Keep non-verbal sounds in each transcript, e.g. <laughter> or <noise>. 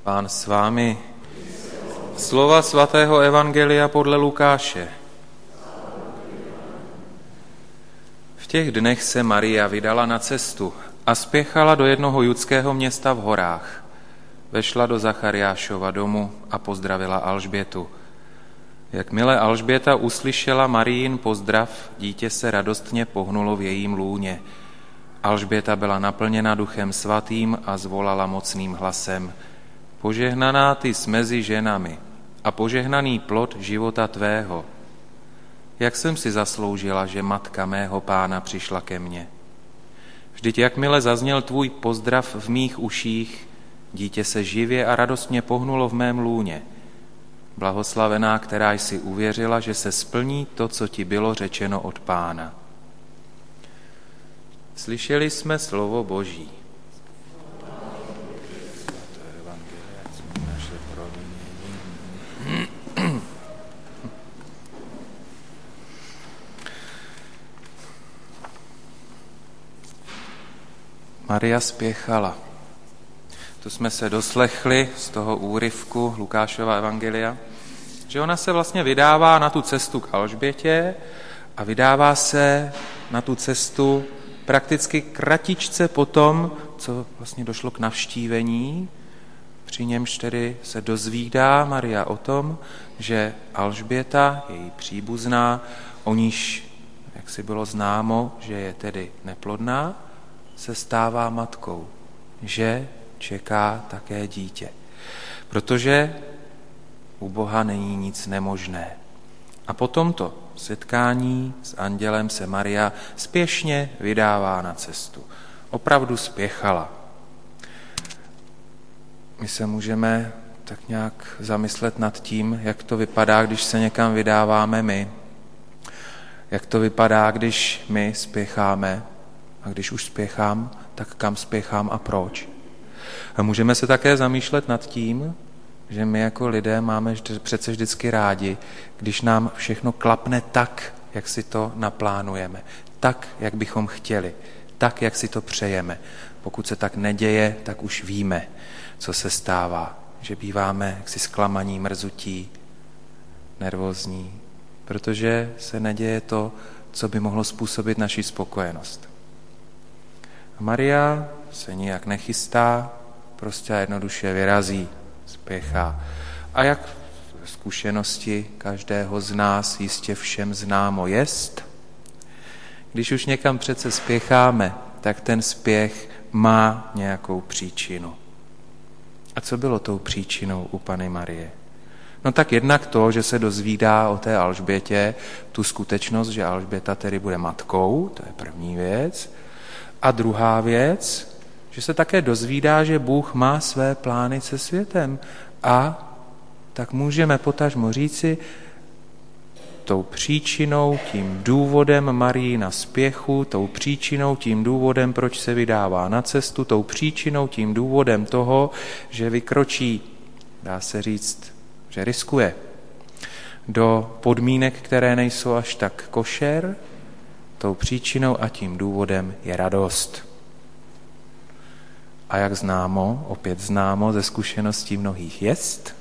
Pán s vámi. Slova svatého Evangelia podle Lukáše. V těch dnech se Maria vydala na cestu a spěchala do jednoho judského města v horách. Vešla do Zachariášova domu a pozdravila Alžbětu. Jakmile Alžběta uslyšela Marijin pozdrav, dítě se radostně pohnulo v jejím lůně. Alžběta byla naplněna duchem svatým a zvolala mocným hlasem – Požehnaná ty s mezi ženami a požehnaný plod života tvého. Jak jsem si zasloužila, že matka mého pána přišla ke mně. Vždyť jakmile zazněl tvůj pozdrav v mých uších, dítě se živě a radostně pohnulo v mém lůně. Blahoslavená, která jsi uvěřila, že se splní to, co ti bylo řečeno od pána. Slyšeli jsme slovo Boží. Maria spěchala. Tu jsme se doslechli z toho úryvku Lukášova evangelia, že ona se vlastně vydává na tu cestu k Alžbětě a vydává se na tu cestu prakticky kratičce po tom, co vlastně došlo k navštívení, při němž tedy se dozvídá Maria o tom, že Alžběta, její příbuzná, o níž, jak si bylo známo, že je tedy neplodná, se stává matkou, že čeká také dítě. Protože u Boha není nic nemožné. A po tomto setkání s andělem se Maria spěšně vydává na cestu. Opravdu spěchala. My se můžeme tak nějak zamyslet nad tím, jak to vypadá, když se někam vydáváme my. Jak to vypadá, když my spěcháme a když už spěchám, tak kam spěchám a proč? A můžeme se také zamýšlet nad tím, že my jako lidé máme přece vždycky rádi, když nám všechno klapne tak, jak si to naplánujeme, tak, jak bychom chtěli, tak, jak si to přejeme. Pokud se tak neděje, tak už víme, co se stává, že býváme jaksi zklamaní, mrzutí, nervózní, protože se neděje to, co by mohlo způsobit naši spokojenost. Maria se nijak nechystá, prostě jednoduše vyrazí, spěchá. A jak zkušenosti každého z nás jistě všem známo jest, když už někam přece spěcháme, tak ten spěch má nějakou příčinu. A co bylo tou příčinou u Pany Marie? No tak jednak to, že se dozvídá o té Alžbětě tu skutečnost, že Alžběta tedy bude matkou, to je první věc. A druhá věc, že se také dozvídá, že Bůh má své plány se světem. A tak můžeme potažmo říci, tou příčinou, tím důvodem Marii na spěchu, tou příčinou, tím důvodem, proč se vydává na cestu, tou příčinou, tím důvodem toho, že vykročí, dá se říct, že riskuje do podmínek, které nejsou až tak košer, Tou příčinou a tím důvodem je radost. A jak známo, opět známo ze zkušeností mnohých jest,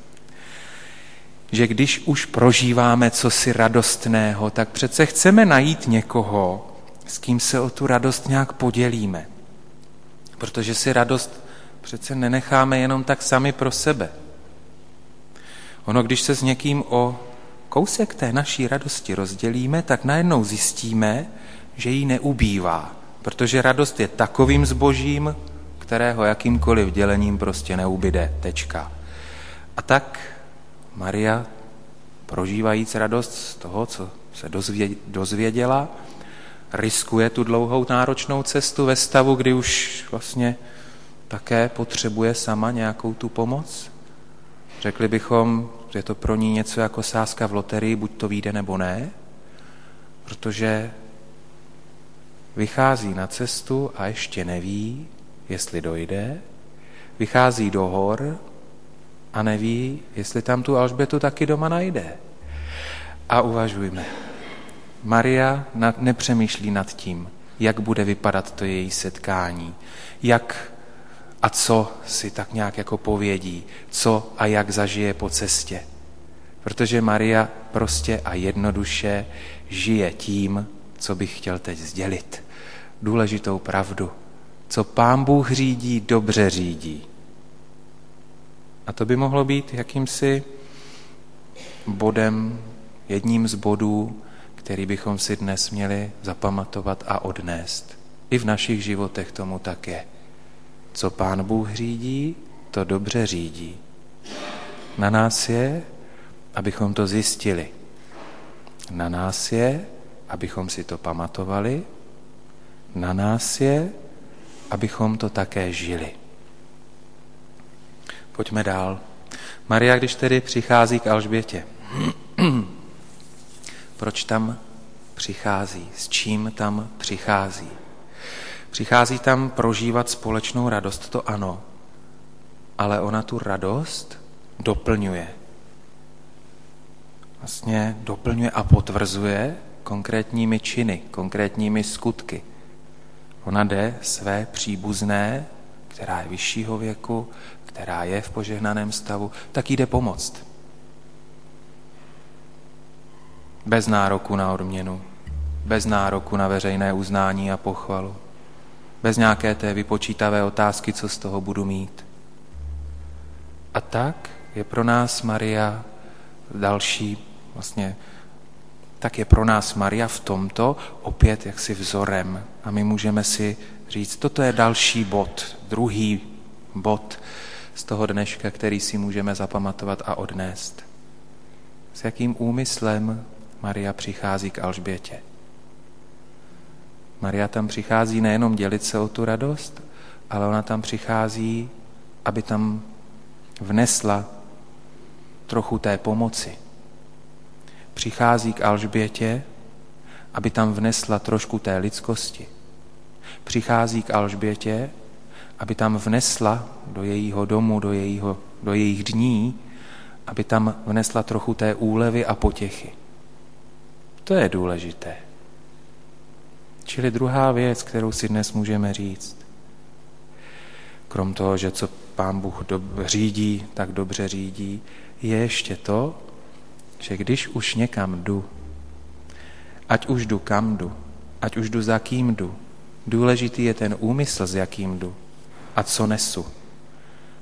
že když už prožíváme cosi radostného, tak přece chceme najít někoho, s kým se o tu radost nějak podělíme. Protože si radost přece nenecháme jenom tak sami pro sebe. Ono, když se s někým o kousek té naší radosti rozdělíme, tak najednou zjistíme, že jí neubývá, protože radost je takovým zbožím, kterého jakýmkoliv dělením prostě neubyde. Tečka. A tak Maria, prožívajíc radost z toho, co se dozvěděla, riskuje tu dlouhou náročnou cestu ve stavu, kdy už vlastně také potřebuje sama nějakou tu pomoc. Řekli bychom, je to pro ní něco jako sázka v loterii, buď to vyjde nebo ne, protože vychází na cestu a ještě neví, jestli dojde, vychází do hor a neví, jestli tam tu Alžbětu taky doma najde. A uvažujme. Maria nepřemýšlí nad tím, jak bude vypadat to její setkání, jak a co si tak nějak jako povědí, co a jak zažije po cestě. Protože Maria prostě a jednoduše žije tím, co bych chtěl teď sdělit. Důležitou pravdu. Co pán Bůh řídí, dobře řídí. A to by mohlo být jakýmsi bodem, jedním z bodů, který bychom si dnes měli zapamatovat a odnést. I v našich životech tomu tak je. Co pán Bůh řídí, to dobře řídí. Na nás je, abychom to zjistili. Na nás je, abychom si to pamatovali. Na nás je, abychom to také žili. Pojďme dál. Maria, když tedy přichází k Alžbětě, <clears throat> proč tam přichází? S čím tam přichází? Přichází tam prožívat společnou radost, to ano, ale ona tu radost doplňuje. Vlastně doplňuje a potvrzuje konkrétními činy, konkrétními skutky. Ona jde své příbuzné, která je vyššího věku, která je v požehnaném stavu, tak jde pomoct. Bez nároku na odměnu, bez nároku na veřejné uznání a pochvalu, bez nějaké té vypočítavé otázky, co z toho budu mít. A tak je pro nás Maria další, vlastně, tak je pro nás Maria v tomto opět jaksi vzorem. A my můžeme si říct, toto je další bod, druhý bod z toho dneška, který si můžeme zapamatovat a odnést. S jakým úmyslem Maria přichází k Alžbětě. Maria tam přichází nejenom dělit se o tu radost, ale ona tam přichází, aby tam vnesla trochu té pomoci. Přichází k Alžbětě, aby tam vnesla trošku té lidskosti. Přichází k Alžbětě, aby tam vnesla do jejího domu, do, jejího, do jejich dní, aby tam vnesla trochu té úlevy a potěchy. To je důležité. Čili druhá věc, kterou si dnes můžeme říct. Krom toho, že co pán Bůh řídí, tak dobře řídí, je ještě to, že když už někam jdu, ať už jdu kam jdu, ať už jdu za kým jdu, důležitý je ten úmysl, s jakým jdu a co nesu,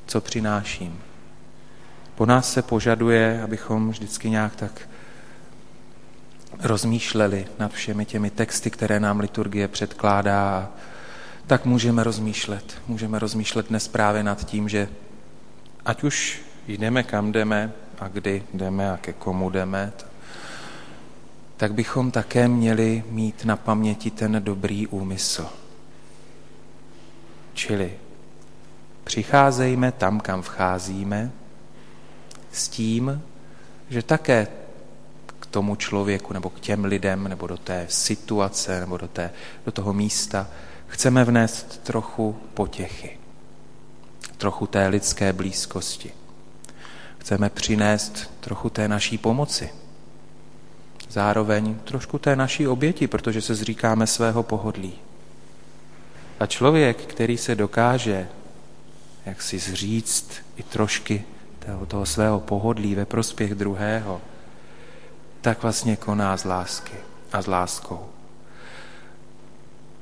co přináším. Po nás se požaduje, abychom vždycky nějak tak rozmýšleli nad všemi těmi texty, které nám liturgie předkládá, tak můžeme rozmýšlet. Můžeme rozmýšlet dnes právě nad tím, že ať už jdeme kam jdeme a kdy jdeme a ke komu jdeme, tak bychom také měli mít na paměti ten dobrý úmysl. Čili přicházejme tam, kam vcházíme, s tím, že také tomu člověku nebo k těm lidem nebo do té situace nebo do, té, do toho místa chceme vnést trochu potěchy, trochu té lidské blízkosti. Chceme přinést trochu té naší pomoci. Zároveň trošku té naší oběti, protože se zříkáme svého pohodlí. A člověk, který se dokáže jak si zříct i trošky toho, toho svého pohodlí ve prospěch druhého, tak vlastně koná z lásky a s láskou.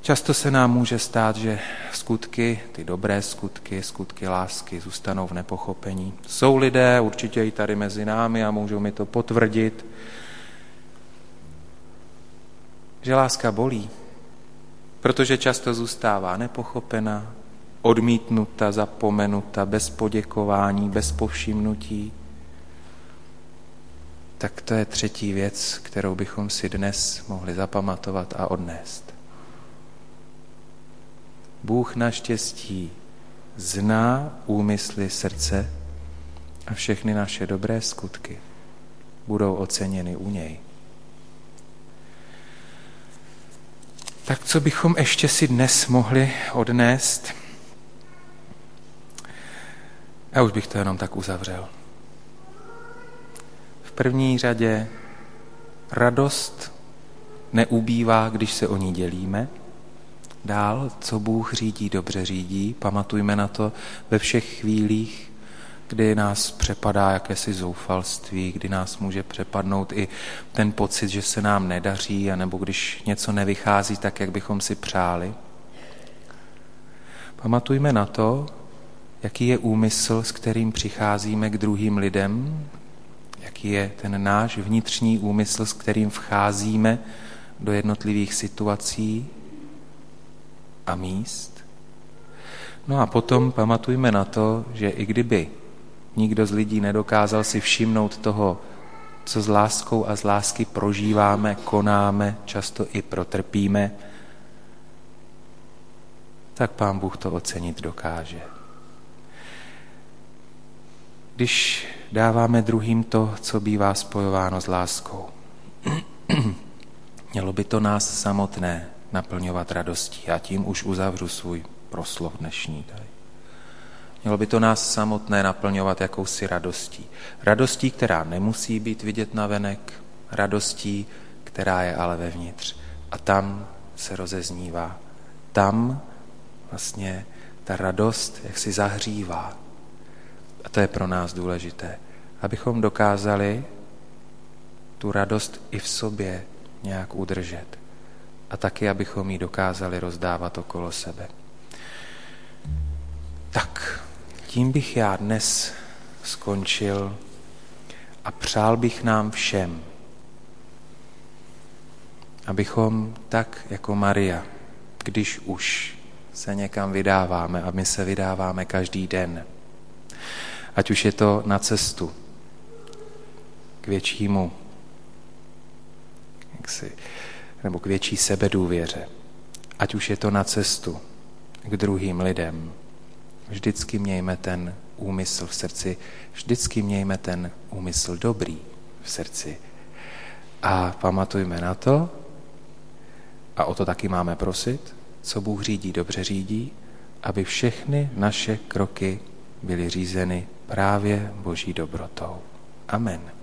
Často se nám může stát, že skutky, ty dobré skutky, skutky lásky zůstanou v nepochopení. Jsou lidé, určitě i tady mezi námi a můžou mi to potvrdit, že láska bolí, protože často zůstává nepochopena, odmítnuta, zapomenuta, bez poděkování, bez povšimnutí tak to je třetí věc, kterou bychom si dnes mohli zapamatovat a odnést. Bůh naštěstí zná úmysly srdce a všechny naše dobré skutky budou oceněny u něj. Tak co bychom ještě si dnes mohli odnést? Já už bych to jenom tak uzavřel první řadě radost neubývá, když se o ní dělíme. Dál, co Bůh řídí, dobře řídí. Pamatujme na to ve všech chvílích, kdy nás přepadá jakési zoufalství, kdy nás může přepadnout i ten pocit, že se nám nedaří, anebo když něco nevychází tak, jak bychom si přáli. Pamatujme na to, jaký je úmysl, s kterým přicházíme k druhým lidem, jaký je ten náš vnitřní úmysl, s kterým vcházíme do jednotlivých situací a míst. No a potom pamatujme na to, že i kdyby nikdo z lidí nedokázal si všimnout toho, co s láskou a z lásky prožíváme, konáme, často i protrpíme, tak pán Bůh to ocenit dokáže. Když dáváme druhým to, co bývá spojováno s láskou, <clears throat> mělo by to nás samotné naplňovat radostí. Já tím už uzavřu svůj proslov dnešní. Tady. Mělo by to nás samotné naplňovat jakousi radostí. Radostí, která nemusí být vidět na venek, radostí, která je ale vevnitř. A tam se rozeznívá. Tam vlastně ta radost jak si zahřívá. A to je pro nás důležité, abychom dokázali tu radost i v sobě nějak udržet. A taky, abychom ji dokázali rozdávat okolo sebe. Tak, tím bych já dnes skončil a přál bych nám všem, abychom tak jako Maria, když už se někam vydáváme a my se vydáváme každý den, ať už je to na cestu k většímu, jaksi, nebo k větší sebedůvěře, ať už je to na cestu k druhým lidem, vždycky mějme ten úmysl v srdci, vždycky mějme ten úmysl dobrý v srdci. A pamatujme na to, a o to taky máme prosit, co Bůh řídí, dobře řídí, aby všechny naše kroky byly řízeny právě Boží dobrotou. Amen.